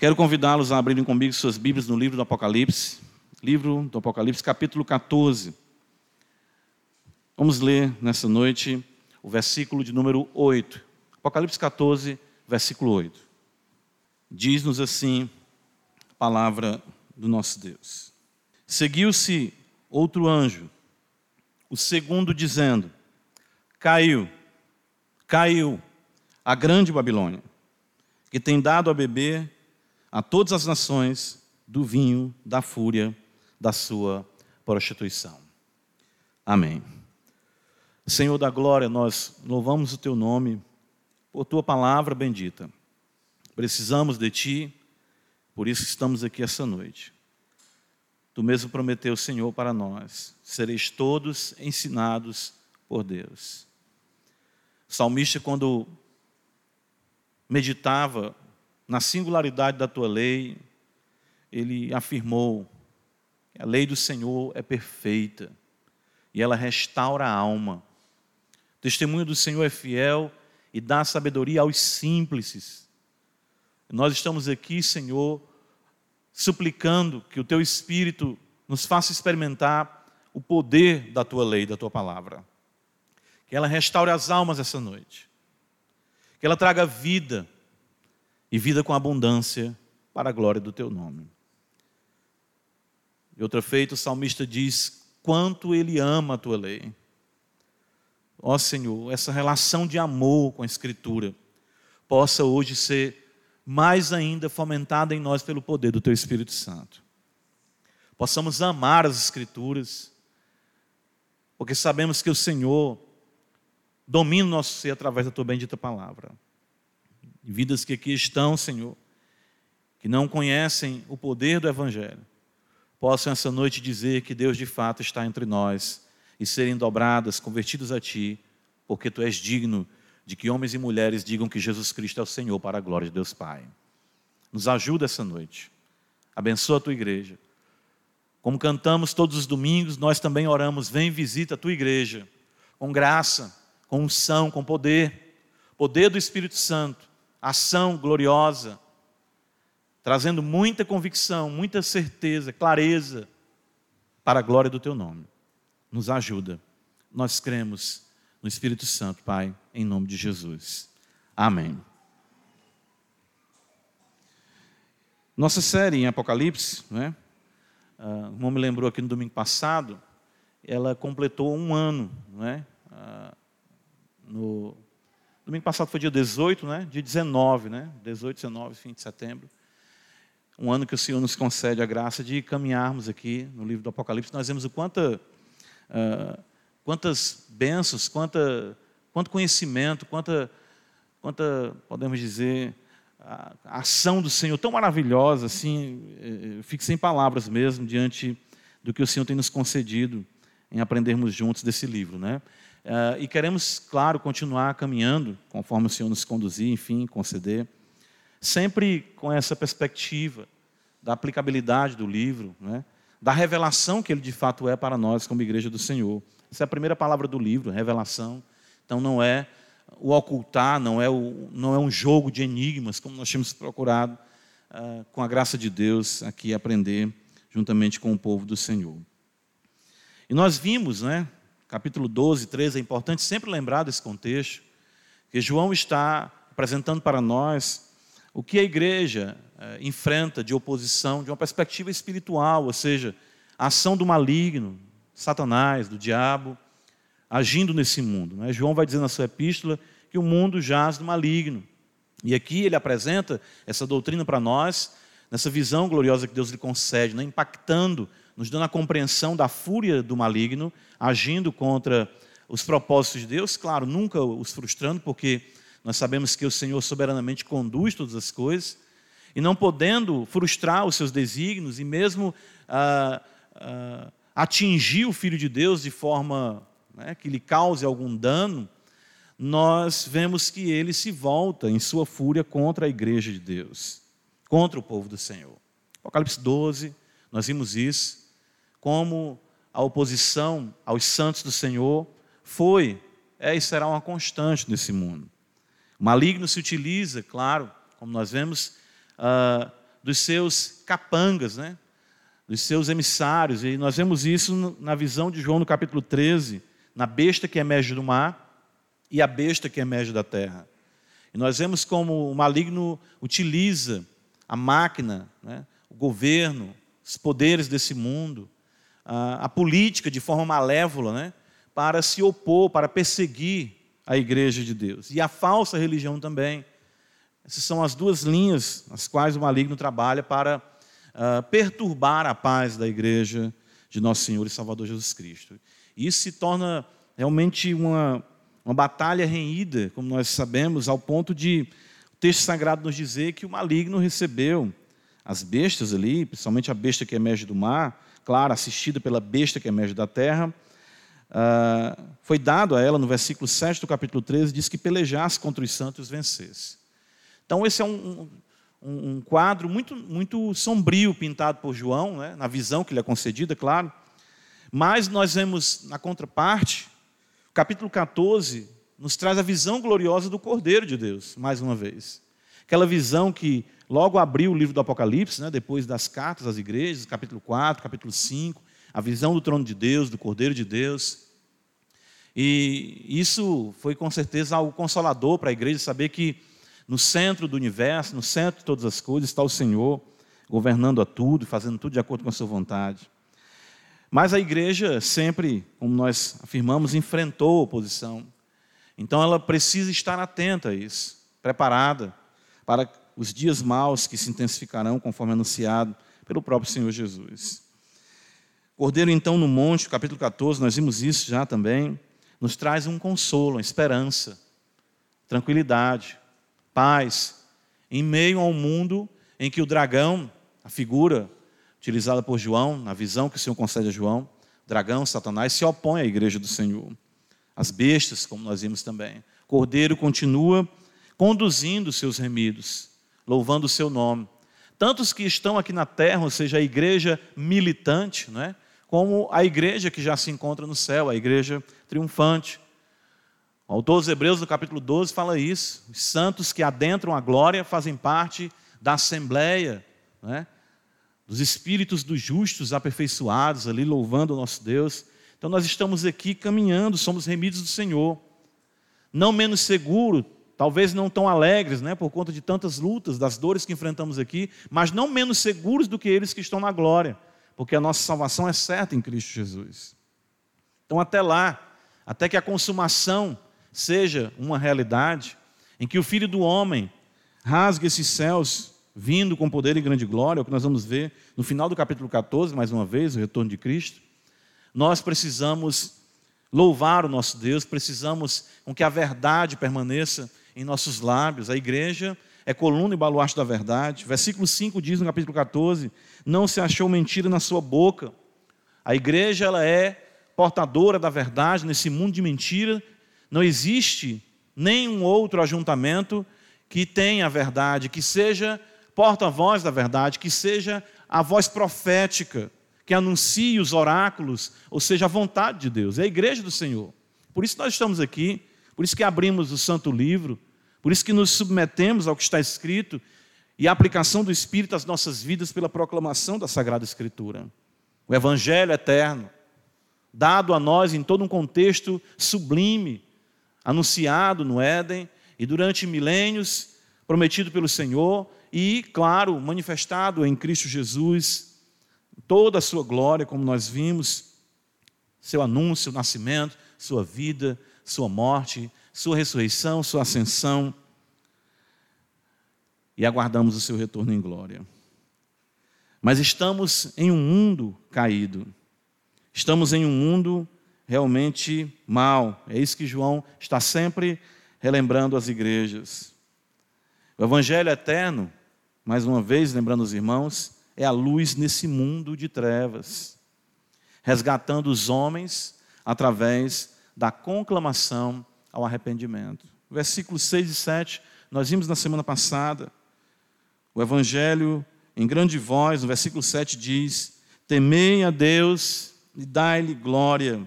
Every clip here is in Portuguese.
Quero convidá-los a abrirem comigo suas Bíblias no livro do Apocalipse, livro do Apocalipse, capítulo 14. Vamos ler nessa noite o versículo de número 8. Apocalipse 14, versículo 8. Diz-nos assim a palavra do nosso Deus. Seguiu-se outro anjo, o segundo, dizendo: Caiu, caiu a grande Babilônia, que tem dado a beber a todas as nações do vinho da fúria da sua prostituição. Amém. Senhor da glória, nós louvamos o teu nome por tua palavra bendita. Precisamos de ti, por isso estamos aqui essa noite. Tu mesmo prometeu, Senhor, para nós: sereis todos ensinados por Deus. O salmista, quando meditava na singularidade da tua lei, ele afirmou: a lei do Senhor é perfeita e ela restaura a alma. O testemunho do Senhor é fiel e dá sabedoria aos simples. Nós estamos aqui, Senhor, suplicando que o teu Espírito nos faça experimentar o poder da tua lei, da tua palavra. Que ela restaure as almas essa noite. Que ela traga vida e vida com abundância para a glória do teu nome. E outra feita, o salmista diz: quanto ele ama a tua lei. Ó Senhor, essa relação de amor com a Escritura possa hoje ser mais ainda fomentada em nós pelo poder do Teu Espírito Santo. Possamos amar as Escrituras, porque sabemos que o Senhor domina o nosso ser através da Tua bendita palavra vidas que aqui estão, Senhor, que não conhecem o poder do Evangelho, possam essa noite dizer que Deus de fato está entre nós e serem dobradas, convertidas a Ti, porque Tu és digno de que homens e mulheres digam que Jesus Cristo é o Senhor para a glória de Deus Pai. Nos ajuda essa noite. Abençoa a Tua igreja. Como cantamos todos os domingos, nós também oramos: vem visita a Tua igreja, com graça, com unção, com poder, poder do Espírito Santo ação gloriosa, trazendo muita convicção, muita certeza, clareza para a glória do teu nome. Nos ajuda. Nós cremos no Espírito Santo, Pai, em nome de Jesus. Amém. Nossa série em Apocalipse, né? Uh, como me lembrou aqui no domingo passado, ela completou um ano, né? Uh, no Domingo passado foi dia 18, né? Dia 19, né? 18, 19, fim de setembro. Um ano que o Senhor nos concede a graça de caminharmos aqui no livro do Apocalipse. Nós vemos o quanta, uh, quantas bênçãos, quanta, quanto conhecimento, quanta, quanta, podemos dizer, a, ação do Senhor tão maravilhosa, assim, eh, eu fico sem palavras mesmo diante do que o Senhor tem nos concedido em aprendermos juntos desse livro, né? Uh, e queremos, claro, continuar caminhando, conforme o Senhor nos conduzir, enfim, conceder, sempre com essa perspectiva da aplicabilidade do livro, né? da revelação que ele de fato é para nós como igreja do Senhor. Essa é a primeira palavra do livro, revelação. Então não é o ocultar, não é, o, não é um jogo de enigmas, como nós temos procurado, uh, com a graça de Deus, aqui aprender juntamente com o povo do Senhor. E nós vimos, né, capítulo 12, 13, é importante sempre lembrar desse contexto, que João está apresentando para nós o que a igreja é, enfrenta de oposição, de uma perspectiva espiritual, ou seja, a ação do maligno, Satanás, do diabo, agindo nesse mundo. Né? João vai dizer na sua epístola que o mundo jaz do maligno. E aqui ele apresenta essa doutrina para nós, nessa visão gloriosa que Deus lhe concede, né? impactando nos dando a compreensão da fúria do maligno, agindo contra os propósitos de Deus, claro, nunca os frustrando, porque nós sabemos que o Senhor soberanamente conduz todas as coisas, e não podendo frustrar os seus desígnios e mesmo ah, ah, atingir o Filho de Deus de forma né, que lhe cause algum dano, nós vemos que ele se volta em sua fúria contra a igreja de Deus, contra o povo do Senhor. Apocalipse 12, nós vimos isso como a oposição aos santos do Senhor foi, é e será uma constante nesse mundo. O maligno se utiliza, claro, como nós vemos, uh, dos seus capangas, né? dos seus emissários. E nós vemos isso na visão de João no capítulo 13, na besta que emerge do mar e a besta que emerge da terra. E nós vemos como o maligno utiliza a máquina, né? o governo, os poderes desse mundo, a, a política de forma malévola, né? para se opor, para perseguir a igreja de Deus. E a falsa religião também. Essas são as duas linhas as quais o maligno trabalha para uh, perturbar a paz da igreja de nosso Senhor e Salvador Jesus Cristo. E isso se torna realmente uma, uma batalha renhida, como nós sabemos, ao ponto de o texto sagrado nos dizer que o maligno recebeu as bestas ali, principalmente a besta que emerge do mar, claro, assistida pela besta que emerge da terra, uh, foi dado a ela, no versículo 7 do capítulo 13, diz que pelejasse contra os santos e vencesse. Então, esse é um, um, um quadro muito, muito sombrio pintado por João, né, na visão que lhe é concedida, claro. Mas nós vemos na contraparte, o capítulo 14 nos traz a visão gloriosa do Cordeiro de Deus, mais uma vez. Aquela visão que logo abriu o livro do Apocalipse, né, depois das cartas às igrejas, capítulo 4, capítulo 5, a visão do trono de Deus, do Cordeiro de Deus. E isso foi com certeza algo consolador para a igreja saber que no centro do universo, no centro de todas as coisas, está o Senhor, governando a tudo, fazendo tudo de acordo com a sua vontade. Mas a igreja sempre, como nós afirmamos, enfrentou oposição. Então ela precisa estar atenta a isso, preparada para os dias maus que se intensificarão, conforme anunciado pelo próprio Senhor Jesus. Cordeiro, então, no monte, capítulo 14, nós vimos isso já também, nos traz um consolo, uma esperança, tranquilidade paz, em meio a um mundo em que o dragão, a figura utilizada por João, na visão que o Senhor concede a João, dragão, Satanás, se opõe à igreja do Senhor. As bestas, como nós vimos também. Cordeiro continua conduzindo seus remidos, louvando o seu nome. Tantos que estão aqui na terra, ou seja, a igreja militante, não é? como a igreja que já se encontra no céu, a igreja triunfante. O autor dos Hebreus, no capítulo 12, fala isso. Os santos que adentram a glória fazem parte da assembleia, né? dos espíritos dos justos aperfeiçoados, ali louvando o nosso Deus. Então nós estamos aqui caminhando, somos remidos do Senhor. Não menos seguro, talvez não tão alegres, né, por conta de tantas lutas, das dores que enfrentamos aqui, mas não menos seguros do que eles que estão na glória, porque a nossa salvação é certa em Cristo Jesus. Então até lá, até que a consumação seja uma realidade, em que o Filho do Homem rasgue esses céus, vindo com poder e grande glória, é o que nós vamos ver no final do capítulo 14, mais uma vez, o retorno de Cristo. Nós precisamos louvar o nosso Deus, precisamos com que a verdade permaneça em nossos lábios. A igreja é coluna e baluarte da verdade. Versículo 5 diz no capítulo 14: Não se achou mentira na sua boca. A igreja ela é portadora da verdade nesse mundo de mentira não existe nenhum outro ajuntamento que tenha a verdade, que seja porta-voz da verdade, que seja a voz profética, que anuncie os oráculos, ou seja, a vontade de Deus. É a igreja do Senhor. Por isso nós estamos aqui, por isso que abrimos o Santo Livro, por isso que nos submetemos ao que está escrito e a aplicação do Espírito às nossas vidas pela proclamação da Sagrada Escritura. O Evangelho eterno, dado a nós em todo um contexto sublime, anunciado no Éden e durante milênios prometido pelo Senhor e, claro, manifestado em Cristo Jesus, toda a sua glória, como nós vimos, seu anúncio, nascimento, sua vida, sua morte, sua ressurreição, sua ascensão, e aguardamos o seu retorno em glória. Mas estamos em um mundo caído, estamos em um mundo realmente mal. É isso que João está sempre relembrando as igrejas. O Evangelho eterno, mais uma vez, lembrando os irmãos, é a luz nesse mundo de trevas, resgatando os homens através da conclamação ao arrependimento. Versículos 6 e 7, nós vimos na semana passada, o Evangelho em grande voz, no versículo 7 diz: Temei a Deus e dai-lhe glória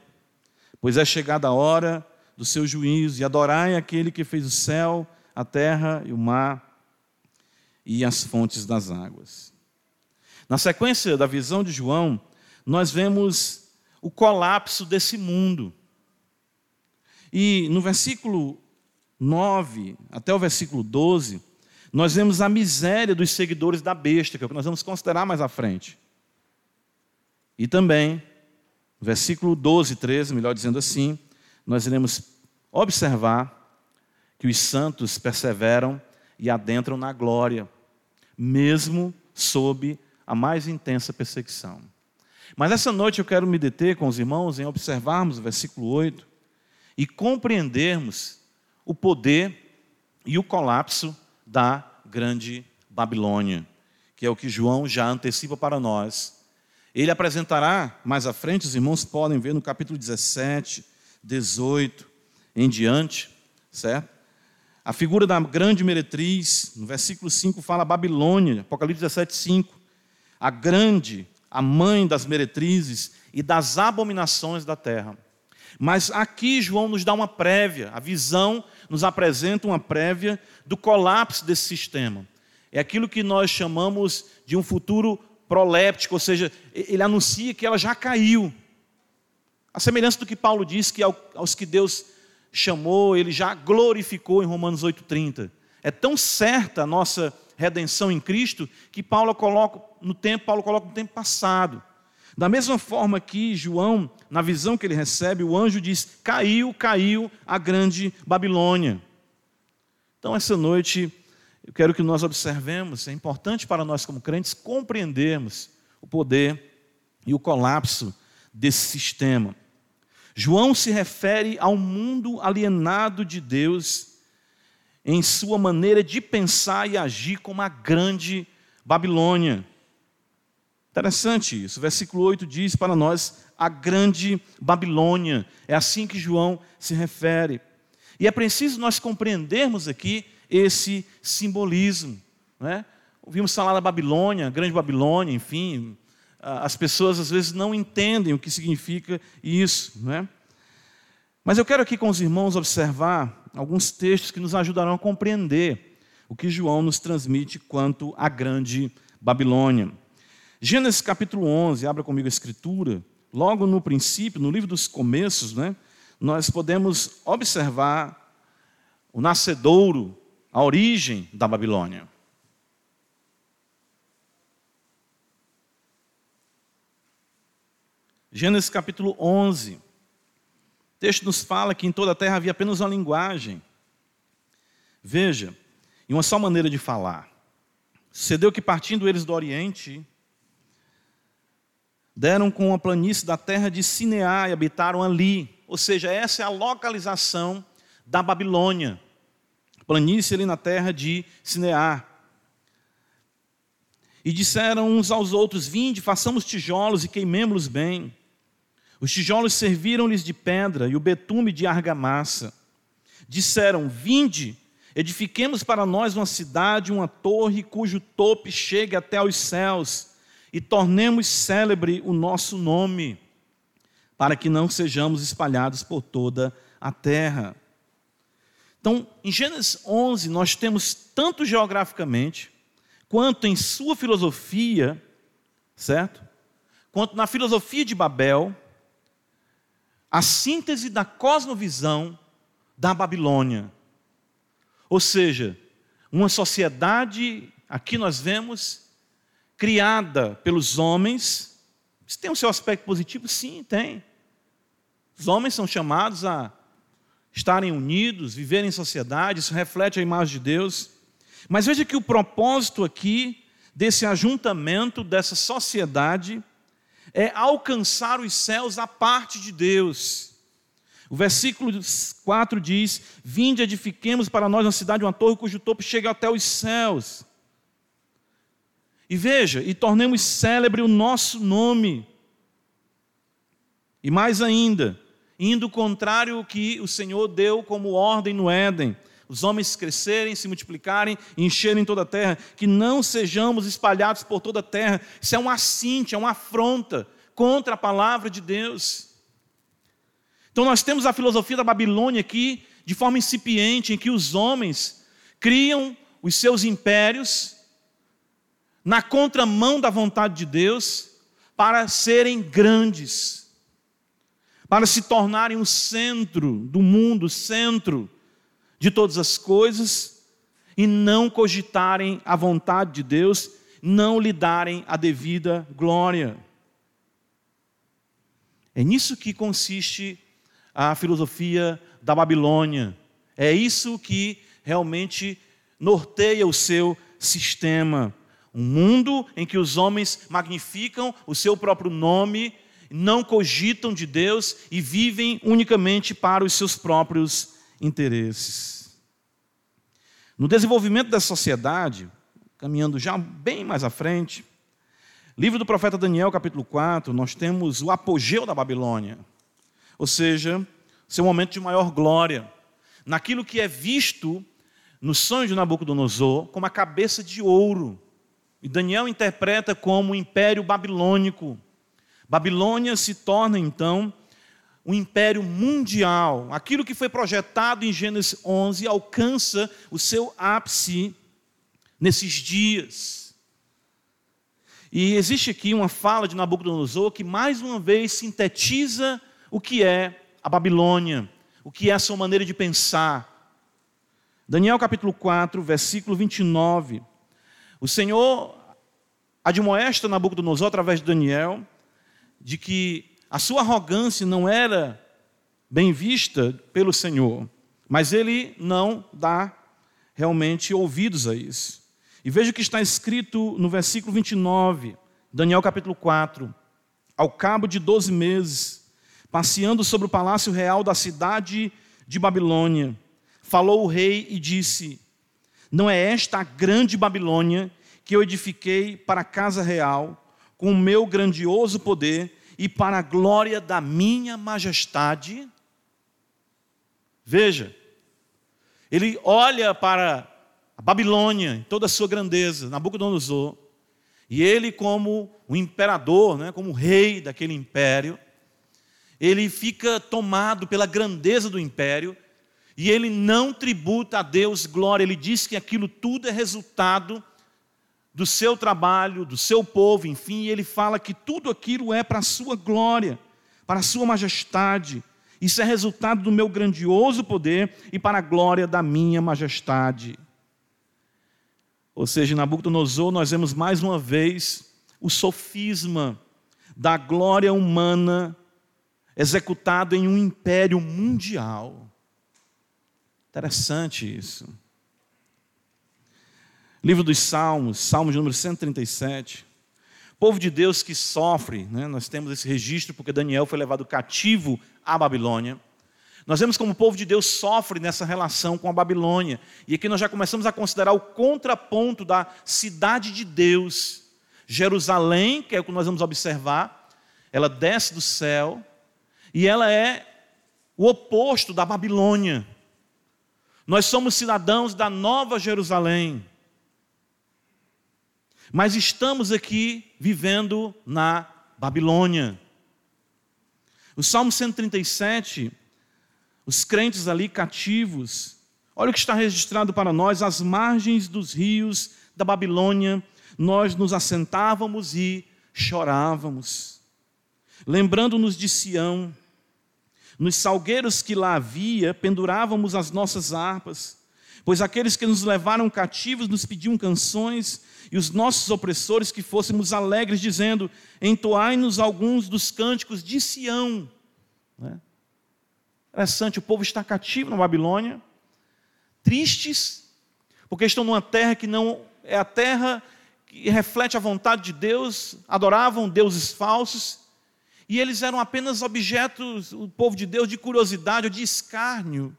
pois é chegada a hora do seu juízo, e adorai aquele que fez o céu, a terra e o mar. e as fontes das águas. Na sequência da visão de João, nós vemos o colapso desse mundo. E no versículo 9 até o versículo 12, nós vemos a miséria dos seguidores da besta, que é o que nós vamos considerar mais à frente. E também, versículo 12 e 13, melhor dizendo assim, nós iremos observar que os santos perseveram e adentram na glória, mesmo sob a mais intensa perseguição. Mas essa noite eu quero me deter com os irmãos em observarmos o versículo 8 e compreendermos o poder e o colapso da grande Babilônia, que é o que João já antecipa para nós. Ele apresentará mais à frente, os irmãos podem ver no capítulo 17, 18 em diante, certo? A figura da grande meretriz, no versículo 5 fala Babilônia, Apocalipse 17, 5. A grande, a mãe das meretrizes e das abominações da terra. Mas aqui João nos dá uma prévia, a visão nos apresenta uma prévia do colapso desse sistema. É aquilo que nós chamamos de um futuro proléptico, ou seja, ele anuncia que ela já caiu. A semelhança do que Paulo diz que aos que Deus chamou, ele já glorificou em Romanos 8,30. É tão certa a nossa redenção em Cristo que Paulo coloca no tempo, Paulo coloca no tempo passado. Da mesma forma que João, na visão que ele recebe, o anjo diz: caiu, caiu a grande Babilônia. Então, essa noite, eu quero que nós observemos, é importante para nós, como crentes, compreendermos o poder e o colapso desse sistema. João se refere ao mundo alienado de Deus em sua maneira de pensar e agir como a grande Babilônia. Interessante isso. Versículo 8 diz para nós a grande Babilônia. É assim que João se refere. E é preciso nós compreendermos aqui esse simbolismo. Não é? Ouvimos falar da Babilônia, grande Babilônia, enfim, as pessoas às vezes não entendem o que significa isso. Não é? Mas eu quero aqui com os irmãos observar alguns textos que nos ajudarão a compreender o que João nos transmite quanto à grande Babilônia. Gênesis capítulo 11, abra comigo a escritura. Logo no princípio, no livro dos começos, né, nós podemos observar o nascedouro, a origem da Babilônia. Gênesis capítulo 11. O texto nos fala que em toda a terra havia apenas uma linguagem. Veja, e uma só maneira de falar. Sucedeu que partindo eles do Oriente, deram com a planície da terra de Sineá e habitaram ali. Ou seja, essa é a localização da Babilônia. Planície ali na terra de Sineá. E disseram uns aos outros: Vinde, façamos tijolos e queimemos-los bem. Os tijolos serviram-lhes de pedra e o betume de argamassa. Disseram: Vinde, edifiquemos para nós uma cidade, uma torre cujo tope chegue até aos céus, e tornemos célebre o nosso nome, para que não sejamos espalhados por toda a terra. Então, em Gênesis 11, nós temos tanto geograficamente, quanto em sua filosofia, certo? Quanto na filosofia de Babel, a síntese da cosmovisão da Babilônia. Ou seja, uma sociedade, aqui nós vemos, criada pelos homens. Isso tem o seu aspecto positivo? Sim, tem. Os homens são chamados a estarem unidos, viverem em sociedade, isso reflete a imagem de Deus. Mas veja que o propósito aqui desse ajuntamento, dessa sociedade, é alcançar os céus à parte de Deus. O versículo 4 diz: Vinde, edifiquemos para nós uma cidade, uma torre cujo topo chega até os céus. E veja, e tornemos célebre o nosso nome. E mais ainda, indo contrário ao que o Senhor deu como ordem no Éden, os homens crescerem, se multiplicarem e encherem toda a terra, que não sejamos espalhados por toda a terra. Isso é um assinte, é uma afronta contra a palavra de Deus. Então nós temos a filosofia da Babilônia aqui, de forma incipiente, em que os homens criam os seus impérios, na contramão da vontade de Deus, para serem grandes, para se tornarem o centro do mundo, centro de todas as coisas, e não cogitarem a vontade de Deus, não lhe darem a devida glória. É nisso que consiste a filosofia da Babilônia. É isso que realmente norteia o seu sistema. Um mundo em que os homens magnificam o seu próprio nome, não cogitam de Deus e vivem unicamente para os seus próprios interesses. No desenvolvimento da sociedade, caminhando já bem mais à frente, livro do profeta Daniel, capítulo 4, nós temos o apogeu da Babilônia, ou seja, seu momento de maior glória, naquilo que é visto no sonho de Nabucodonosor como a cabeça de ouro. E Daniel interpreta como o império babilônico. Babilônia se torna então um império mundial. Aquilo que foi projetado em Gênesis 11 alcança o seu ápice nesses dias. E existe aqui uma fala de Nabucodonosor que mais uma vez sintetiza o que é a Babilônia, o que é a sua maneira de pensar, Daniel capítulo 4, versículo 29. O Senhor admoesta Nabucodonosor através de Daniel de que a sua arrogância não era bem vista pelo Senhor, mas ele não dá realmente ouvidos a isso. E veja o que está escrito no versículo 29, Daniel capítulo 4. Ao cabo de doze meses, passeando sobre o palácio real da cidade de Babilônia, falou o rei e disse: Não é esta a grande Babilônia que eu edifiquei para a casa real, com o meu grandioso poder e para a glória da minha majestade? Veja, ele olha para a Babilônia, em toda a sua grandeza, Nabucodonosor, e ele, como o imperador, né, como o rei daquele império, ele fica tomado pela grandeza do império e ele não tributa a Deus glória, ele diz que aquilo tudo é resultado do seu trabalho, do seu povo, enfim, ele fala que tudo aquilo é para a sua glória, para a sua majestade. Isso é resultado do meu grandioso poder e para a glória da minha majestade. Ou seja, em Nabucodonosor nós vemos mais uma vez o sofisma da glória humana executado em um império mundial. Interessante isso. Livro dos Salmos, Salmo de número 137. Povo de Deus que sofre, né? nós temos esse registro porque Daniel foi levado cativo à Babilônia. Nós vemos como o povo de Deus sofre nessa relação com a Babilônia. E aqui nós já começamos a considerar o contraponto da cidade de Deus. Jerusalém, que é o que nós vamos observar, ela desce do céu e ela é o oposto da Babilônia. Nós somos cidadãos da Nova Jerusalém. Mas estamos aqui vivendo na Babilônia. O Salmo 137, os crentes ali cativos, olha o que está registrado para nós: às margens dos rios da Babilônia, nós nos assentávamos e chorávamos, lembrando-nos de Sião nos salgueiros que lá havia, pendurávamos as nossas harpas, pois aqueles que nos levaram cativos nos pediam canções, e os nossos opressores que fôssemos alegres, dizendo: Entoai-nos alguns dos cânticos de Sião. Né? Interessante, o povo está cativo na Babilônia, tristes, porque estão numa terra que não é a terra que reflete a vontade de Deus, adoravam deuses falsos, e eles eram apenas objetos, o povo de Deus, de curiosidade ou de escárnio.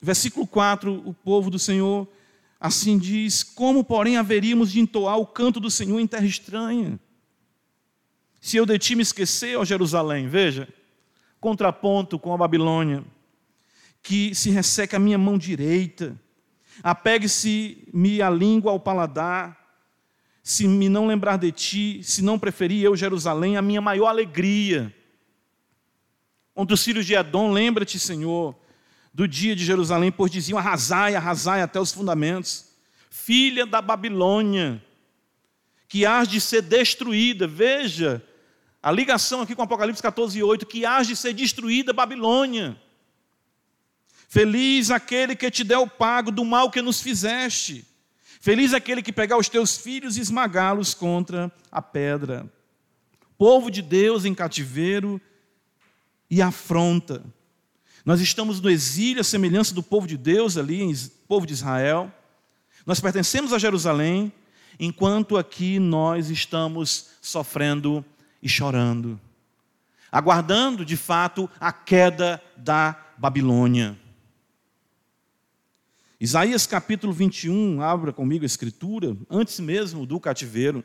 Versículo 4, o povo do Senhor assim diz: Como, porém, haveríamos de entoar o canto do Senhor em terra estranha? Se eu de ti me esquecer, ó Jerusalém, veja, contraponto com a Babilônia, que se resseca a minha mão direita, apegue-se-me a língua ao paladar, se me não lembrar de ti, se não preferir eu Jerusalém, a minha maior alegria. Contra os filhos de Edom, lembra-te, Senhor, do dia de Jerusalém, pois diziam: arrasai, arrasai até os fundamentos. filha da Babilônia, que há de ser destruída. Veja a ligação aqui com Apocalipse 14, 8, que há de ser destruída Babilônia. Feliz aquele que te der o pago do mal que nos fizeste. Feliz aquele que pegar os teus filhos e esmagá-los contra a pedra. Povo de Deus em cativeiro e afronta. Nós estamos no exílio, a semelhança do povo de Deus ali, povo de Israel. Nós pertencemos a Jerusalém, enquanto aqui nós estamos sofrendo e chorando, aguardando de fato a queda da Babilônia. Isaías capítulo 21, abra comigo a escritura, antes mesmo do cativeiro.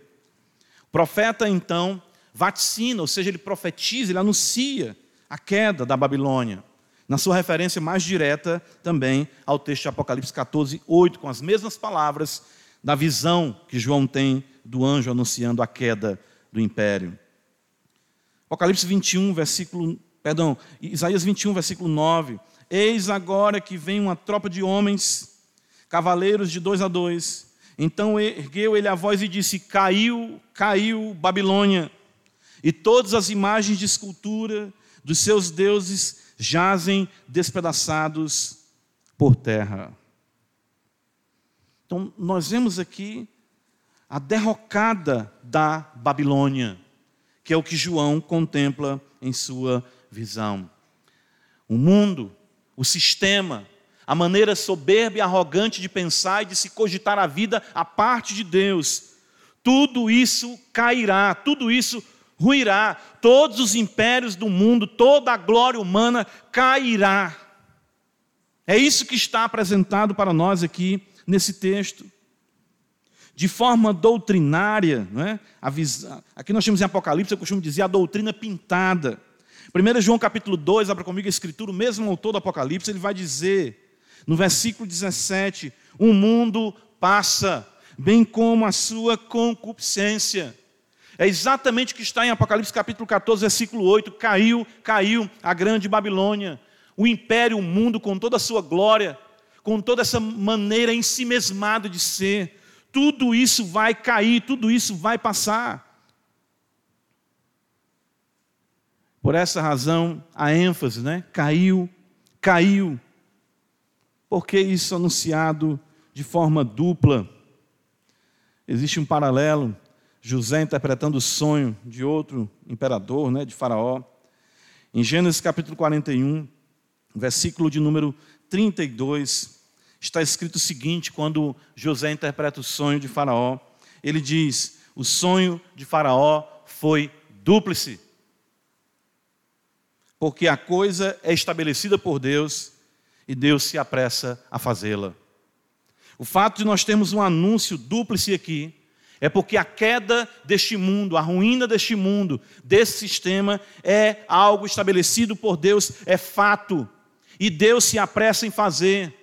O profeta então vaticina, ou seja, ele profetiza, ele anuncia a queda da Babilônia na sua referência mais direta também ao texto de Apocalipse 14, 8, com as mesmas palavras da visão que João tem do anjo anunciando a queda do império. Apocalipse 21, versículo, perdão, Isaías 21, versículo 9. Eis agora que vem uma tropa de homens, cavaleiros de dois a dois. Então ergueu ele a voz e disse: Caiu, caiu Babilônia, e todas as imagens de escultura dos seus deuses jazem despedaçados por terra. Então, nós vemos aqui a derrocada da Babilônia, que é o que João contempla em sua visão. O mundo, o sistema, a maneira soberba e arrogante de pensar e de se cogitar a vida a parte de Deus, tudo isso cairá, tudo isso ruirá, todos os impérios do mundo, toda a glória humana cairá. É isso que está apresentado para nós aqui nesse texto. De forma doutrinária, né? aqui nós temos em Apocalipse, eu costumo dizer, a doutrina pintada. 1 João capítulo 2, abra comigo a escritura, o mesmo autor do Apocalipse, ele vai dizer, no versículo 17: O mundo passa, bem como a sua concupiscência. É exatamente o que está em Apocalipse capítulo 14, versículo 8. Caiu, caiu a grande Babilônia, o império, o mundo com toda a sua glória, com toda essa maneira em si mesmada de ser. Tudo isso vai cair, tudo isso vai passar. Por essa razão, a ênfase, né? Caiu, caiu. Por que isso anunciado de forma dupla? Existe um paralelo José interpretando o sonho de outro imperador, né, de Faraó. Em Gênesis capítulo 41, versículo de número 32, está escrito o seguinte: quando José interpreta o sonho de Faraó, ele diz: O sonho de Faraó foi dúplice, porque a coisa é estabelecida por Deus e Deus se apressa a fazê-la. O fato de nós termos um anúncio dúplice aqui é porque a queda deste mundo, a ruína deste mundo, desse sistema, é algo estabelecido por Deus, é fato. E Deus se apressa em fazer.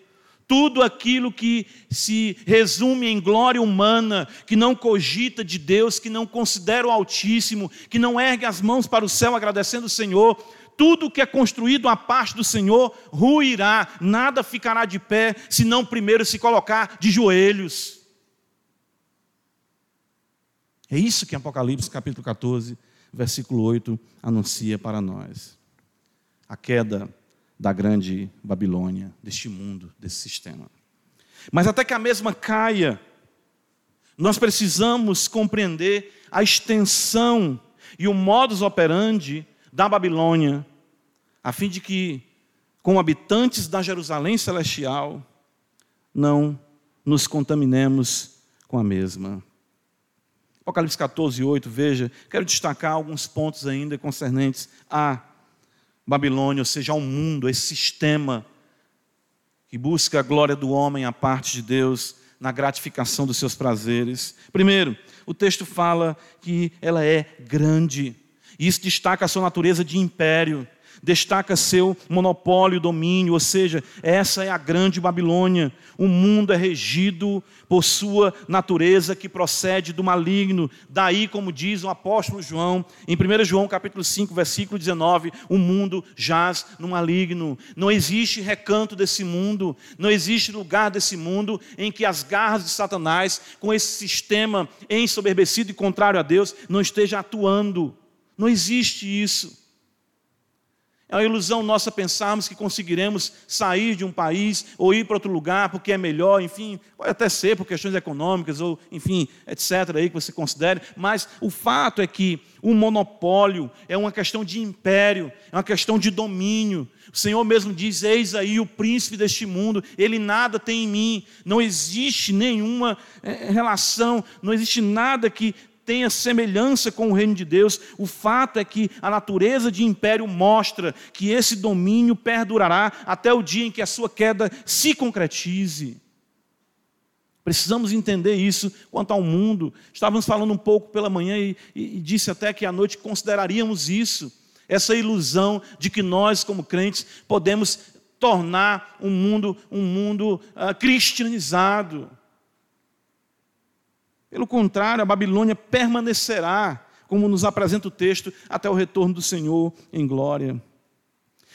Tudo aquilo que se resume em glória humana, que não cogita de Deus, que não considera o Altíssimo, que não ergue as mãos para o céu agradecendo o Senhor, tudo que é construído à parte do Senhor ruirá, nada ficará de pé, se não primeiro se colocar de joelhos. É isso que Apocalipse capítulo 14, versículo 8 anuncia para nós. A queda da grande Babilônia, deste mundo, desse sistema. Mas até que a mesma caia, nós precisamos compreender a extensão e o modus operandi da Babilônia, a fim de que, como habitantes da Jerusalém celestial, não nos contaminemos com a mesma. Apocalipse 14, 8, veja, quero destacar alguns pontos ainda concernentes a Babilônia, ou seja, ao mundo, a esse sistema que busca a glória do homem à parte de Deus, na gratificação dos seus prazeres. Primeiro, o texto fala que ela é grande, e isso destaca a sua natureza de império. Destaca seu monopólio, domínio, ou seja, essa é a grande Babilônia. O mundo é regido por sua natureza que procede do maligno. Daí, como diz o apóstolo João, em 1 João capítulo 5, versículo 19, o mundo jaz no maligno. Não existe recanto desse mundo, não existe lugar desse mundo em que as garras de Satanás, com esse sistema ensoberbecido e contrário a Deus, não esteja atuando. Não existe isso. É uma ilusão nossa pensarmos que conseguiremos sair de um país ou ir para outro lugar porque é melhor, enfim, pode até ser por questões econômicas ou, enfim, etc. aí que você considere, mas o fato é que o monopólio é uma questão de império, é uma questão de domínio. O Senhor mesmo diz: Eis aí o príncipe deste mundo, ele nada tem em mim, não existe nenhuma eh, relação, não existe nada que tenha semelhança com o reino de Deus, o fato é que a natureza de império mostra que esse domínio perdurará até o dia em que a sua queda se concretize. Precisamos entender isso quanto ao mundo. Estávamos falando um pouco pela manhã e, e, e disse até que à noite consideraríamos isso, essa ilusão de que nós, como crentes, podemos tornar um mundo um mundo uh, cristianizado. Pelo contrário, a Babilônia permanecerá, como nos apresenta o texto, até o retorno do Senhor em glória.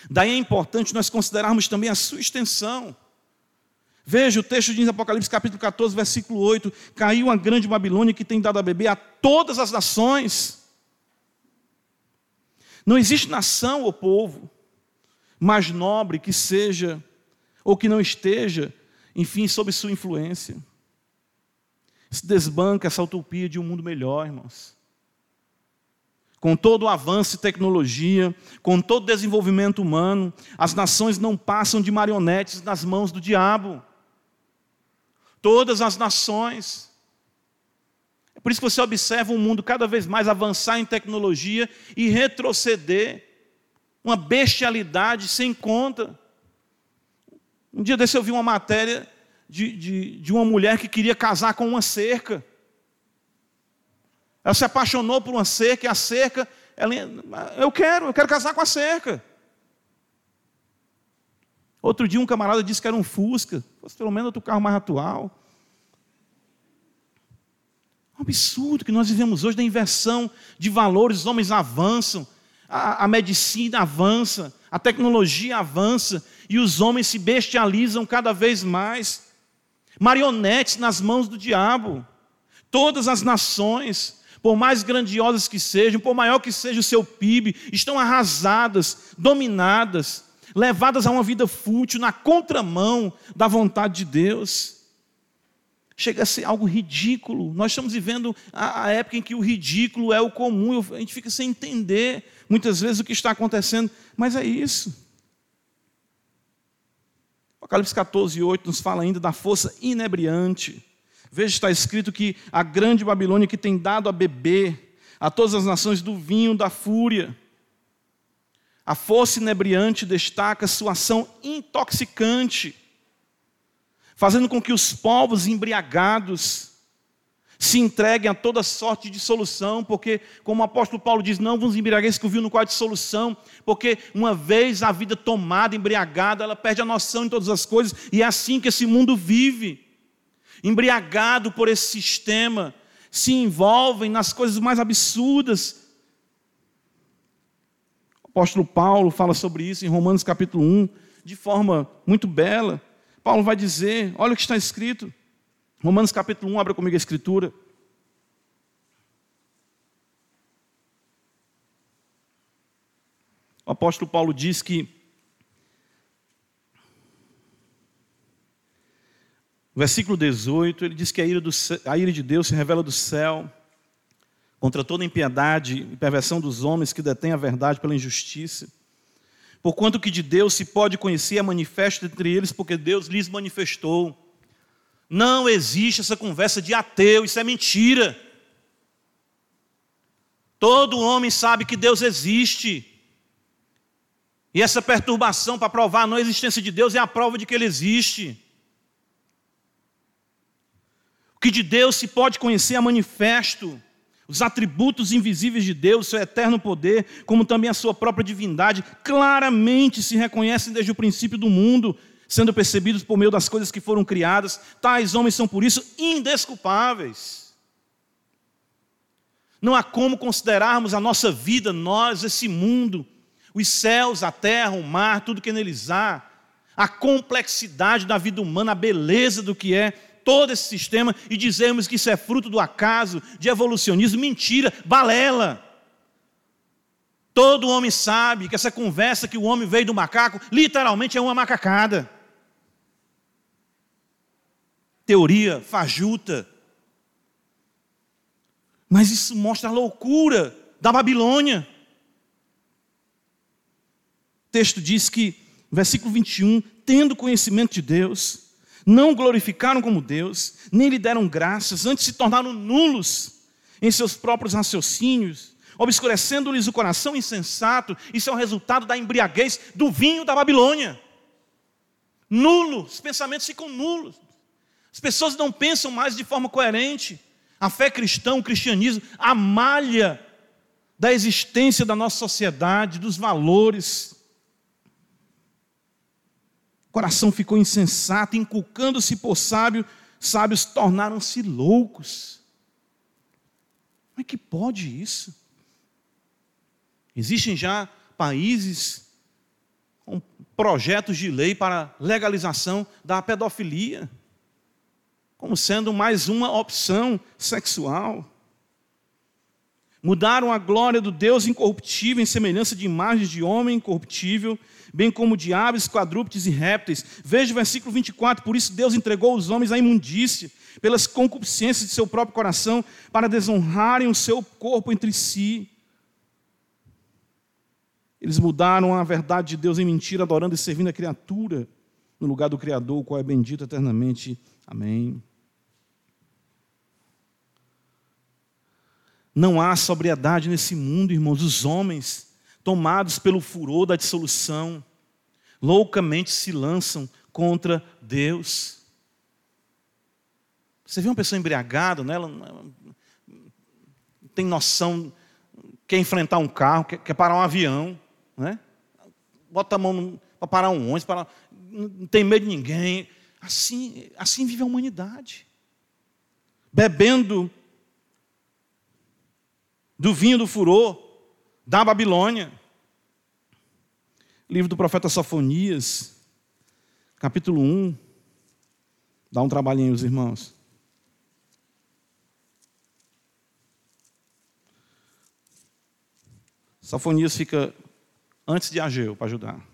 Daí é importante nós considerarmos também a sua extensão. Veja, o texto diz Apocalipse capítulo 14, versículo 8: Caiu a grande Babilônia que tem dado a beber a todas as nações. Não existe nação ou povo mais nobre que seja, ou que não esteja, enfim, sob sua influência se desbanca essa utopia de um mundo melhor, irmãos. Com todo o avanço de tecnologia, com todo o desenvolvimento humano, as nações não passam de marionetes nas mãos do diabo. Todas as nações. É por isso que você observa um mundo cada vez mais avançar em tecnologia e retroceder. Uma bestialidade sem conta. Um dia desse eu vi uma matéria de, de, de uma mulher que queria casar com uma cerca. Ela se apaixonou por uma cerca, e a cerca, ela, eu quero, eu quero casar com a cerca. Outro dia um camarada disse que era um Fusca, fosse pelo menos outro carro mais atual. Um absurdo que nós vivemos hoje da inversão de valores, os homens avançam, a, a medicina avança, a tecnologia avança, e os homens se bestializam cada vez mais marionetes nas mãos do diabo. Todas as nações, por mais grandiosas que sejam, por maior que seja o seu PIB, estão arrasadas, dominadas, levadas a uma vida fútil na contramão da vontade de Deus. Chega a ser algo ridículo. Nós estamos vivendo a, época em que o ridículo é o comum. A gente fica sem entender muitas vezes o que está acontecendo, mas é isso. Apocalipse 14, 8 nos fala ainda da força inebriante. Veja, está escrito que a grande Babilônia que tem dado a beber a todas as nações do vinho da fúria. A força inebriante destaca sua ação intoxicante, fazendo com que os povos embriagados se entreguem a toda sorte de solução, porque, como o apóstolo Paulo diz, não vos embriagueis que o vinho no quadro de solução, porque uma vez a vida tomada, embriagada, ela perde a noção em todas as coisas, e é assim que esse mundo vive, embriagado por esse sistema, se envolvem nas coisas mais absurdas. O apóstolo Paulo fala sobre isso em Romanos capítulo 1, de forma muito bela. Paulo vai dizer: olha o que está escrito. Romanos capítulo 1, abra comigo a escritura. O apóstolo Paulo diz que Versículo 18, ele diz que a ira, do, a ira de Deus se revela do céu contra toda impiedade e perversão dos homens que detêm a verdade pela injustiça. Porquanto que de Deus se pode conhecer é manifesto entre eles, porque Deus lhes manifestou. Não existe essa conversa de ateu, isso é mentira. Todo homem sabe que Deus existe. E essa perturbação para provar a não existência de Deus é a prova de que Ele existe. O que de Deus se pode conhecer é manifesto. Os atributos invisíveis de Deus, seu eterno poder, como também a sua própria divindade, claramente se reconhecem desde o princípio do mundo, sendo percebidos por meio das coisas que foram criadas. Tais homens são, por isso, indesculpáveis. Não há como considerarmos a nossa vida, nós, esse mundo, os céus, a terra, o mar, tudo que neles há, a complexidade da vida humana, a beleza do que é todo esse sistema e dizermos que isso é fruto do acaso, de evolucionismo, mentira, balela. Todo homem sabe que essa conversa que o homem veio do macaco, literalmente é uma macacada. Teoria fajuta. Mas isso mostra a loucura da Babilônia. O texto diz que, versículo 21, tendo conhecimento de Deus, não glorificaram como Deus, nem lhe deram graças, antes se tornaram nulos em seus próprios raciocínios, obscurecendo-lhes o coração insensato. Isso é o resultado da embriaguez do vinho da Babilônia. Nulo, os pensamentos ficam nulos. As pessoas não pensam mais de forma coerente. A fé cristã, o cristianismo, a malha da existência da nossa sociedade, dos valores, coração ficou insensato, inculcando-se por sábio, sábios tornaram-se loucos. Como é que pode isso? Existem já países com projetos de lei para legalização da pedofilia, como sendo mais uma opção sexual. Mudaram a glória do Deus incorruptível em semelhança de imagens de homem incorruptível, bem como de aves, quadrúpedes e répteis. Veja o versículo 24: Por isso Deus entregou os homens à imundícia, pelas concupiscências de seu próprio coração, para desonrarem o seu corpo entre si. Eles mudaram a verdade de Deus em mentira, adorando e servindo a criatura, no lugar do Criador, o qual é bendito eternamente. Amém. Não há sobriedade nesse mundo, irmãos. Os homens, tomados pelo furor da dissolução, loucamente se lançam contra Deus. Você vê uma pessoa embriagada, né? ela não tem noção, quer enfrentar um carro, quer, quer parar um avião, né? bota a mão para parar um ônibus, para, não tem medo de ninguém. Assim, assim vive a humanidade. Bebendo do vinho do furor da Babilônia. Livro do profeta Sofonias, capítulo 1. Dá um trabalhinho, os irmãos. Sofonias fica antes de Ageu para ajudar.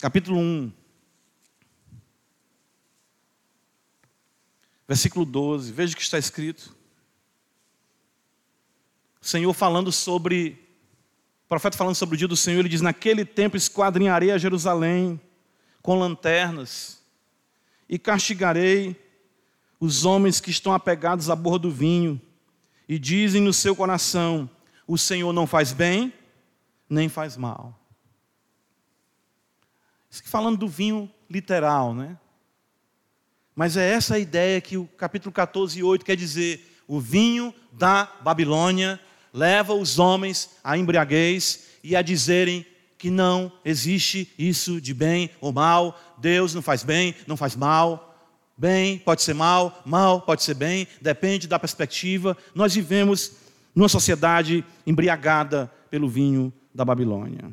Capítulo 1. Versículo 12. Veja o que está escrito. O Senhor falando sobre, o profeta falando sobre o dia do Senhor, ele diz: Naquele tempo esquadrinharei a Jerusalém com lanternas e castigarei os homens que estão apegados à borra do vinho e dizem no seu coração: O Senhor não faz bem, nem faz mal. Isso falando do vinho literal, né? Mas é essa a ideia que o capítulo 14, 8 quer dizer: o vinho da Babilônia leva os homens à embriaguez e a dizerem que não existe isso de bem ou mal, Deus não faz bem, não faz mal. Bem pode ser mal, mal pode ser bem, depende da perspectiva. Nós vivemos numa sociedade embriagada pelo vinho da Babilônia.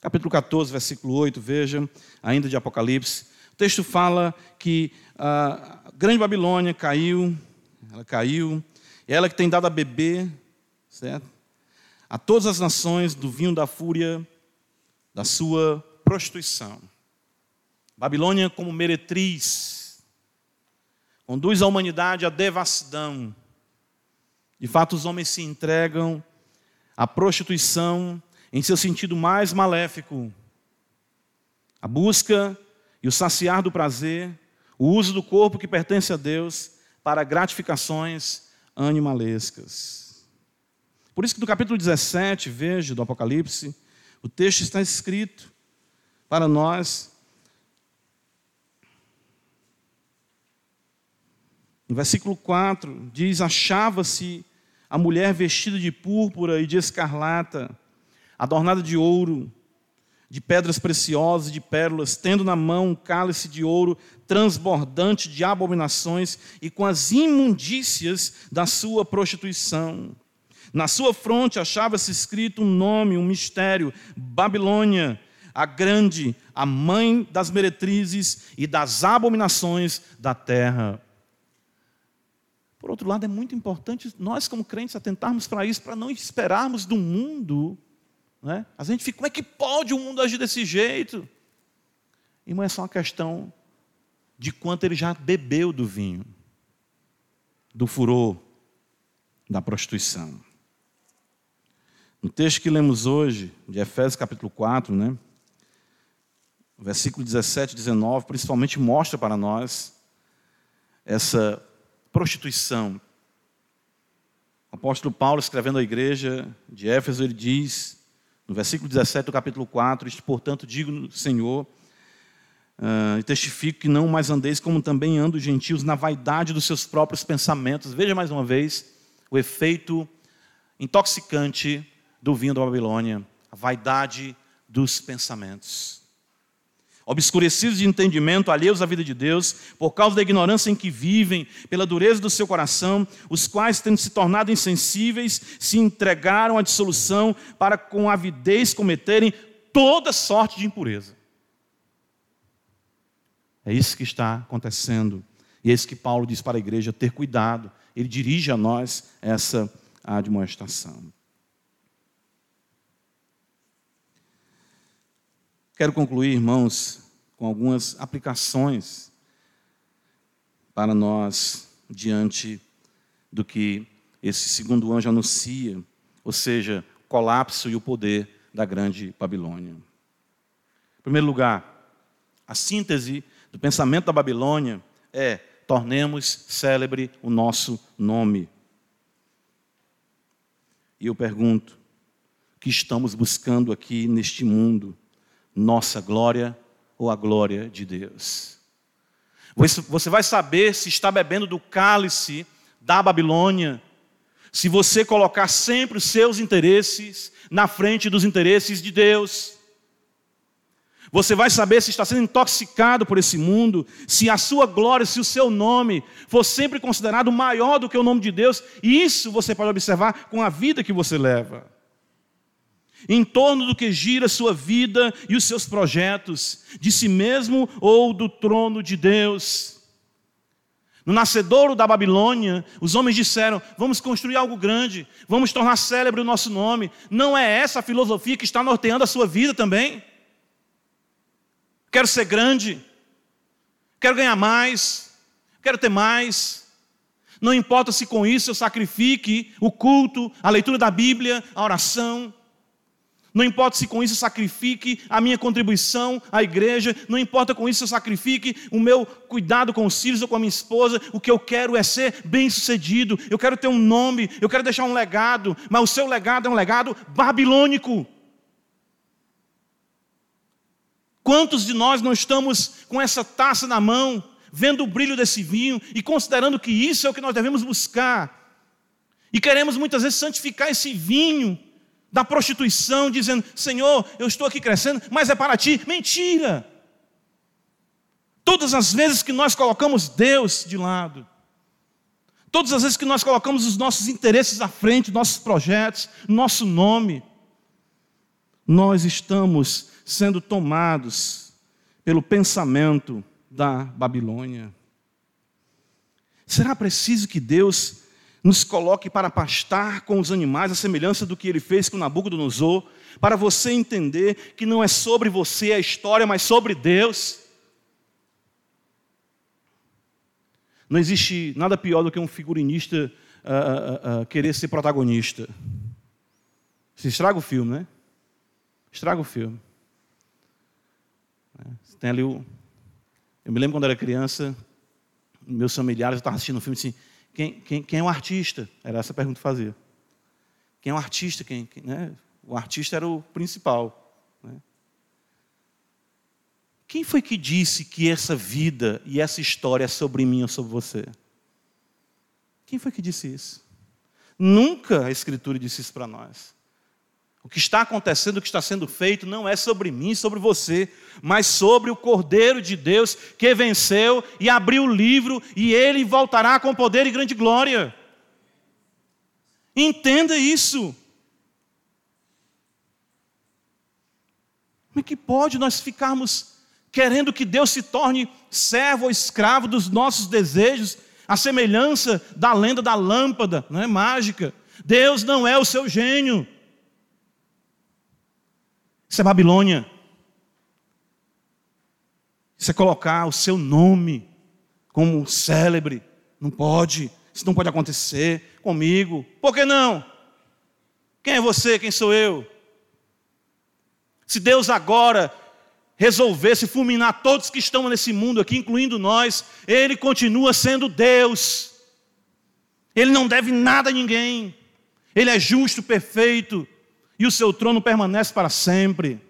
Capítulo 14, versículo 8, veja, ainda de Apocalipse. O texto fala que a grande Babilônia caiu, ela caiu, ela que tem dado a beber, certo? A todas as nações do vinho da fúria da sua prostituição. Babilônia como meretriz conduz a humanidade à devassidão. De fato, os homens se entregam à prostituição em seu sentido mais maléfico. A busca e o saciar do prazer, o uso do corpo que pertence a Deus para gratificações animalescas. Por isso que no capítulo 17, veja, do Apocalipse, o texto está escrito para nós. No versículo 4 diz: Achava-se a mulher vestida de púrpura e de escarlata, adornada de ouro, de pedras preciosas de pérolas, tendo na mão um cálice de ouro transbordante de abominações e com as imundícias da sua prostituição. Na sua fronte achava-se escrito um nome, um mistério: Babilônia, a grande, a mãe das meretrizes e das abominações da terra. Por outro lado, é muito importante nós, como crentes, atentarmos para isso, para não esperarmos do mundo. Né? A gente fica, como é que pode o mundo agir desse jeito? E não é só uma questão de quanto ele já bebeu do vinho, do furor, da prostituição. No texto que lemos hoje, de Efésios capítulo 4, né? versículo 17 e 19, principalmente mostra para nós essa prostituição. O apóstolo Paulo, escrevendo à igreja de Éfeso, ele diz, no versículo 17 do capítulo 4, isto, portanto, digo Senhor, uh, e testifico que não mais andeis como também andam os gentios na vaidade dos seus próprios pensamentos. Veja mais uma vez o efeito intoxicante do vinho da Babilônia, a vaidade dos pensamentos obscurecidos de entendimento, alheios à vida de Deus, por causa da ignorância em que vivem, pela dureza do seu coração, os quais, tendo se tornado insensíveis, se entregaram à dissolução para com avidez cometerem toda sorte de impureza. É isso que está acontecendo. E é isso que Paulo diz para a igreja ter cuidado. Ele dirige a nós essa admoestação. Quero concluir, irmãos, com algumas aplicações para nós diante do que esse segundo anjo anuncia, ou seja, o colapso e o poder da grande Babilônia. Em primeiro lugar, a síntese do pensamento da Babilônia é: tornemos célebre o nosso nome. E eu pergunto: o que estamos buscando aqui neste mundo? nossa glória ou a glória de Deus. Você vai saber se está bebendo do cálice da Babilônia, se você colocar sempre os seus interesses na frente dos interesses de Deus. Você vai saber se está sendo intoxicado por esse mundo, se a sua glória, se o seu nome for sempre considerado maior do que o nome de Deus, e isso você pode observar com a vida que você leva em torno do que gira sua vida e os seus projetos, de si mesmo ou do trono de Deus. No nascedouro da Babilônia, os homens disseram: vamos construir algo grande, vamos tornar célebre o nosso nome. Não é essa a filosofia que está norteando a sua vida também? Quero ser grande, quero ganhar mais, quero ter mais. Não importa se com isso eu sacrifique o culto, a leitura da Bíblia, a oração, não importa se com isso eu sacrifique a minha contribuição à igreja, não importa com isso eu sacrifique o meu cuidado com os filhos ou com a minha esposa, o que eu quero é ser bem-sucedido, eu quero ter um nome, eu quero deixar um legado, mas o seu legado é um legado babilônico. Quantos de nós não estamos com essa taça na mão, vendo o brilho desse vinho e considerando que isso é o que nós devemos buscar? E queremos muitas vezes santificar esse vinho da prostituição, dizendo: Senhor, eu estou aqui crescendo, mas é para ti. Mentira! Todas as vezes que nós colocamos Deus de lado, todas as vezes que nós colocamos os nossos interesses à frente, nossos projetos, nosso nome, nós estamos sendo tomados pelo pensamento da Babilônia. Será preciso que Deus nos coloque para pastar com os animais, a semelhança do que ele fez com Nabucodonosor, para você entender que não é sobre você a história, mas sobre Deus. Não existe nada pior do que um figurinista uh, uh, uh, querer ser protagonista. Se estraga o filme, né? Estraga o filme. Tem ali o. Eu me lembro quando era criança, meus familiares estavam assistindo um filme assim quem, quem, quem é o artista? Era essa a pergunta que fazia. Quem é o artista? Quem, quem né? O artista era o principal. Né? Quem foi que disse que essa vida e essa história é sobre mim ou sobre você? Quem foi que disse isso? Nunca a Escritura disse isso para nós. O que está acontecendo, o que está sendo feito, não é sobre mim, sobre você, mas sobre o Cordeiro de Deus que venceu e abriu o livro e ele voltará com poder e grande glória. Entenda isso. Como é que pode nós ficarmos querendo que Deus se torne servo ou escravo dos nossos desejos, a semelhança da lenda da lâmpada, não é mágica? Deus não é o seu gênio. Isso é Babilônia. Isso é colocar o seu nome como célebre. Não pode. Isso não pode acontecer comigo. Por que não? Quem é você? Quem sou eu? Se Deus agora resolvesse fulminar todos que estão nesse mundo aqui, incluindo nós, Ele continua sendo Deus. Ele não deve nada a ninguém. Ele é justo, perfeito, e o seu trono permanece para sempre.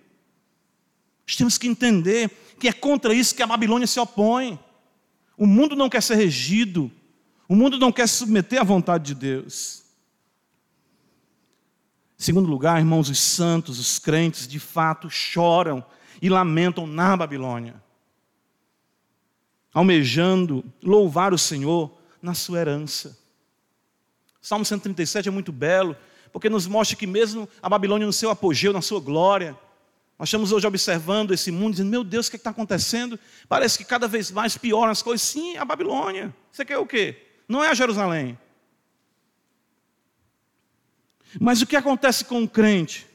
Nós temos que entender que é contra isso que a Babilônia se opõe. O mundo não quer ser regido o mundo não quer se submeter à vontade de Deus. Em segundo lugar, irmãos, os santos, os crentes, de fato choram e lamentam na Babilônia, almejando louvar o Senhor na sua herança. Salmo 137 é muito belo, porque nos mostra que mesmo a Babilônia no seu apogeu, na sua glória, nós estamos hoje observando esse mundo, dizendo, meu Deus, o que é está acontecendo? Parece que cada vez mais pioram as coisas. Sim, a Babilônia. Você quer o quê? não é a Jerusalém. Mas o que acontece com o crente?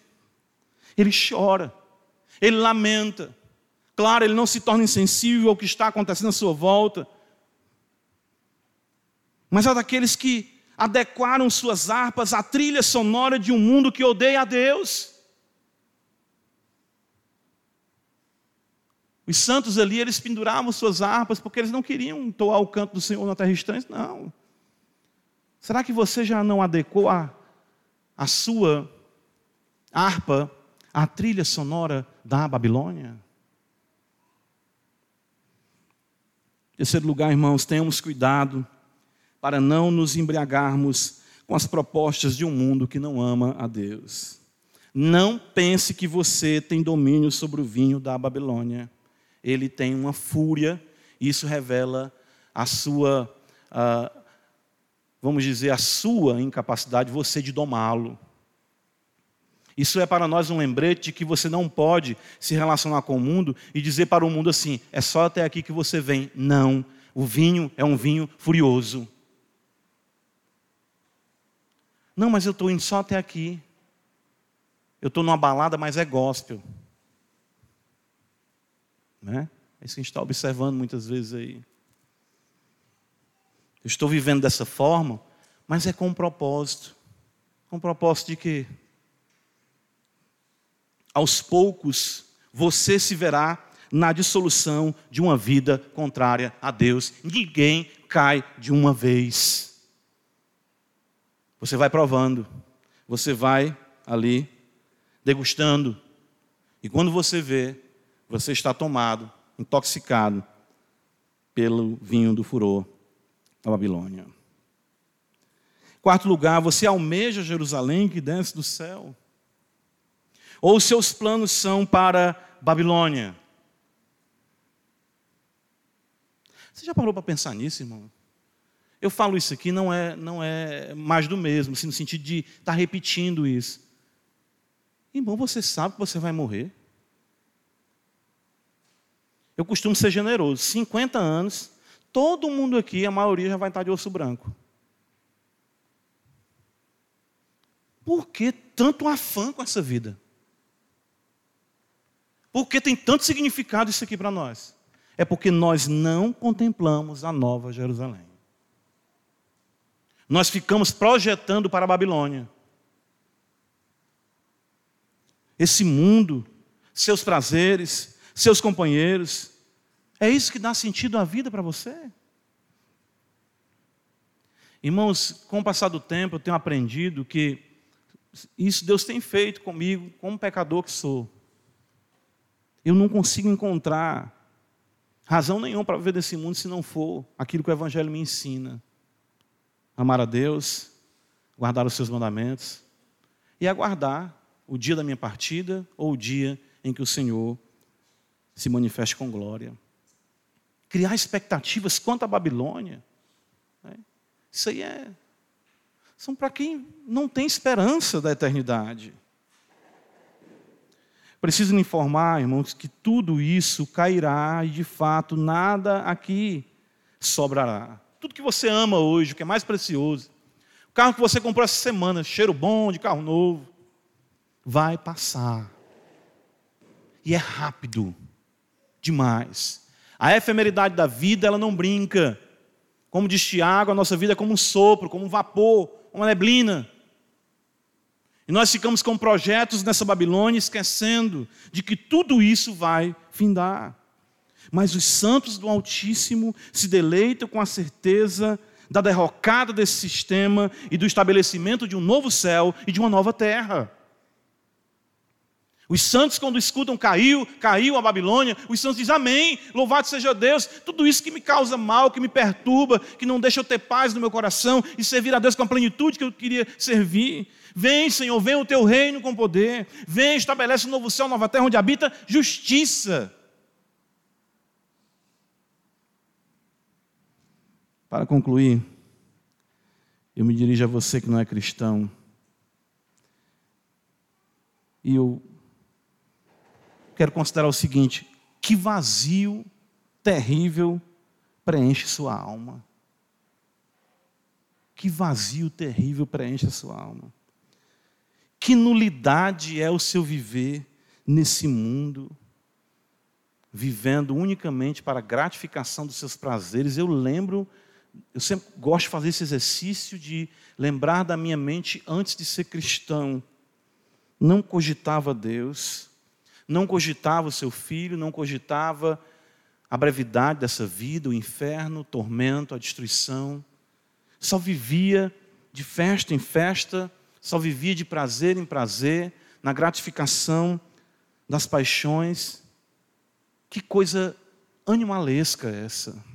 Ele chora, ele lamenta. Claro, ele não se torna insensível ao que está acontecendo à sua volta. Mas é daqueles que adequaram suas harpas à trilha sonora de um mundo que odeia a Deus. Os santos ali, eles penduravam suas harpas porque eles não queriam entoar o canto do Senhor na terra estranha. Não. Será que você já não adequou a, a sua harpa à trilha sonora da Babilônia? Terceiro lugar, irmãos, tenhamos cuidado para não nos embriagarmos com as propostas de um mundo que não ama a Deus. Não pense que você tem domínio sobre o vinho da Babilônia ele tem uma fúria, e isso revela a sua, uh, vamos dizer, a sua incapacidade, você de domá-lo. Isso é para nós um lembrete de que você não pode se relacionar com o mundo e dizer para o mundo assim: é só até aqui que você vem. Não, o vinho é um vinho furioso. Não, mas eu estou indo só até aqui. Eu estou numa balada, mas é gospel. Né? É isso que a gente está observando muitas vezes aí. Eu estou vivendo dessa forma, mas é com um propósito. Com um propósito de que, aos poucos, você se verá na dissolução de uma vida contrária a Deus. Ninguém cai de uma vez. Você vai provando, você vai ali degustando, e quando você vê, você está tomado, intoxicado pelo vinho do furor da Babilônia. Quarto lugar, você almeja Jerusalém que desce do céu? Ou seus planos são para Babilônia? Você já parou para pensar nisso, irmão? Eu falo isso aqui, não é, não é mais do mesmo, assim, no sentido de estar tá repetindo isso. Irmão, você sabe que você vai morrer. Eu costumo ser generoso. 50 anos, todo mundo aqui, a maioria já vai estar de osso branco. Por que tanto afã com essa vida? Por que tem tanto significado isso aqui para nós? É porque nós não contemplamos a nova Jerusalém. Nós ficamos projetando para a Babilônia. Esse mundo, seus prazeres, seus companheiros. É isso que dá sentido à vida para você? Irmãos, com o passar do tempo, eu tenho aprendido que isso Deus tem feito comigo, como pecador que sou. Eu não consigo encontrar razão nenhuma para viver desse mundo se não for aquilo que o Evangelho me ensina. Amar a Deus, guardar os seus mandamentos e aguardar o dia da minha partida ou o dia em que o Senhor se manifeste com glória. Criar expectativas quanto à Babilônia. Né? Isso aí é. São para quem não tem esperança da eternidade. Preciso lhe informar, irmãos, que tudo isso cairá e de fato nada aqui sobrará. Tudo que você ama hoje, o que é mais precioso, o carro que você comprou essa semana, cheiro bom de carro novo, vai passar. E é rápido demais. A efemeridade da vida, ela não brinca. Como diz Tiago, a nossa vida é como um sopro, como um vapor, uma neblina. E nós ficamos com projetos nessa Babilônia, esquecendo de que tudo isso vai findar. Mas os santos do Altíssimo se deleitam com a certeza da derrocada desse sistema e do estabelecimento de um novo céu e de uma nova terra. Os santos, quando escutam caiu, caiu a Babilônia, os santos dizem amém, louvado seja Deus. Tudo isso que me causa mal, que me perturba, que não deixa eu ter paz no meu coração e servir a Deus com a plenitude que eu queria servir. Vem, Senhor, vem o teu reino com poder. Vem, estabelece um novo céu, nova terra, onde habita justiça. Para concluir, eu me dirijo a você que não é cristão. E eu quero considerar o seguinte: que vazio terrível preenche sua alma. Que vazio terrível preenche a sua alma. Que nulidade é o seu viver nesse mundo, vivendo unicamente para gratificação dos seus prazeres. Eu lembro, eu sempre gosto de fazer esse exercício de lembrar da minha mente antes de ser cristão. Não cogitava Deus, não cogitava o seu filho, não cogitava a brevidade dessa vida, o inferno, o tormento, a destruição. Só vivia de festa em festa, só vivia de prazer em prazer, na gratificação das paixões. Que coisa animalesca é essa.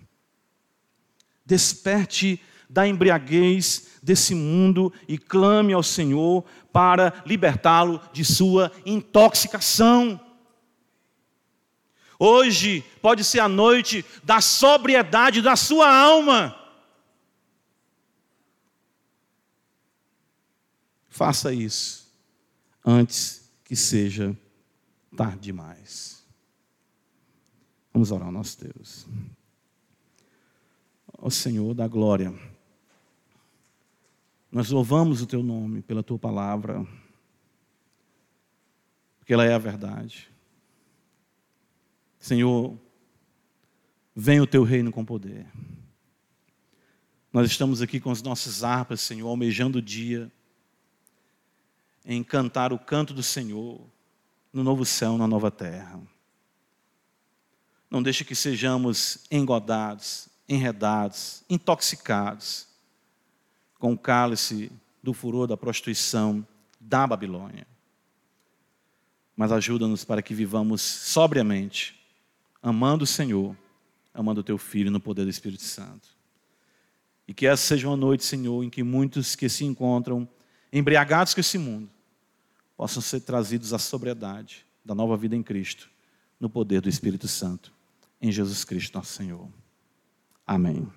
Desperte da embriaguez desse mundo e clame ao Senhor para libertá-lo de sua intoxicação. Hoje pode ser a noite da sobriedade da sua alma. Faça isso antes que seja tarde demais. Vamos orar ao nosso Deus. Ó Senhor da glória, nós louvamos o Teu nome pela Tua palavra, porque ela é a verdade. Senhor, venha o Teu reino com poder. Nós estamos aqui com as nossas harpas, Senhor, almejando o dia em cantar o canto do Senhor no novo céu, na nova terra. Não deixe que sejamos engodados, enredados, intoxicados com o cálice do furor da prostituição da Babilônia. Mas ajuda-nos para que vivamos sobriamente, amando o Senhor, amando o teu filho no poder do Espírito Santo. E que essa seja uma noite, Senhor, em que muitos que se encontram embriagados com esse mundo possam ser trazidos à sobriedade da nova vida em Cristo, no poder do Espírito Santo, em Jesus Cristo, nosso Senhor. Amém.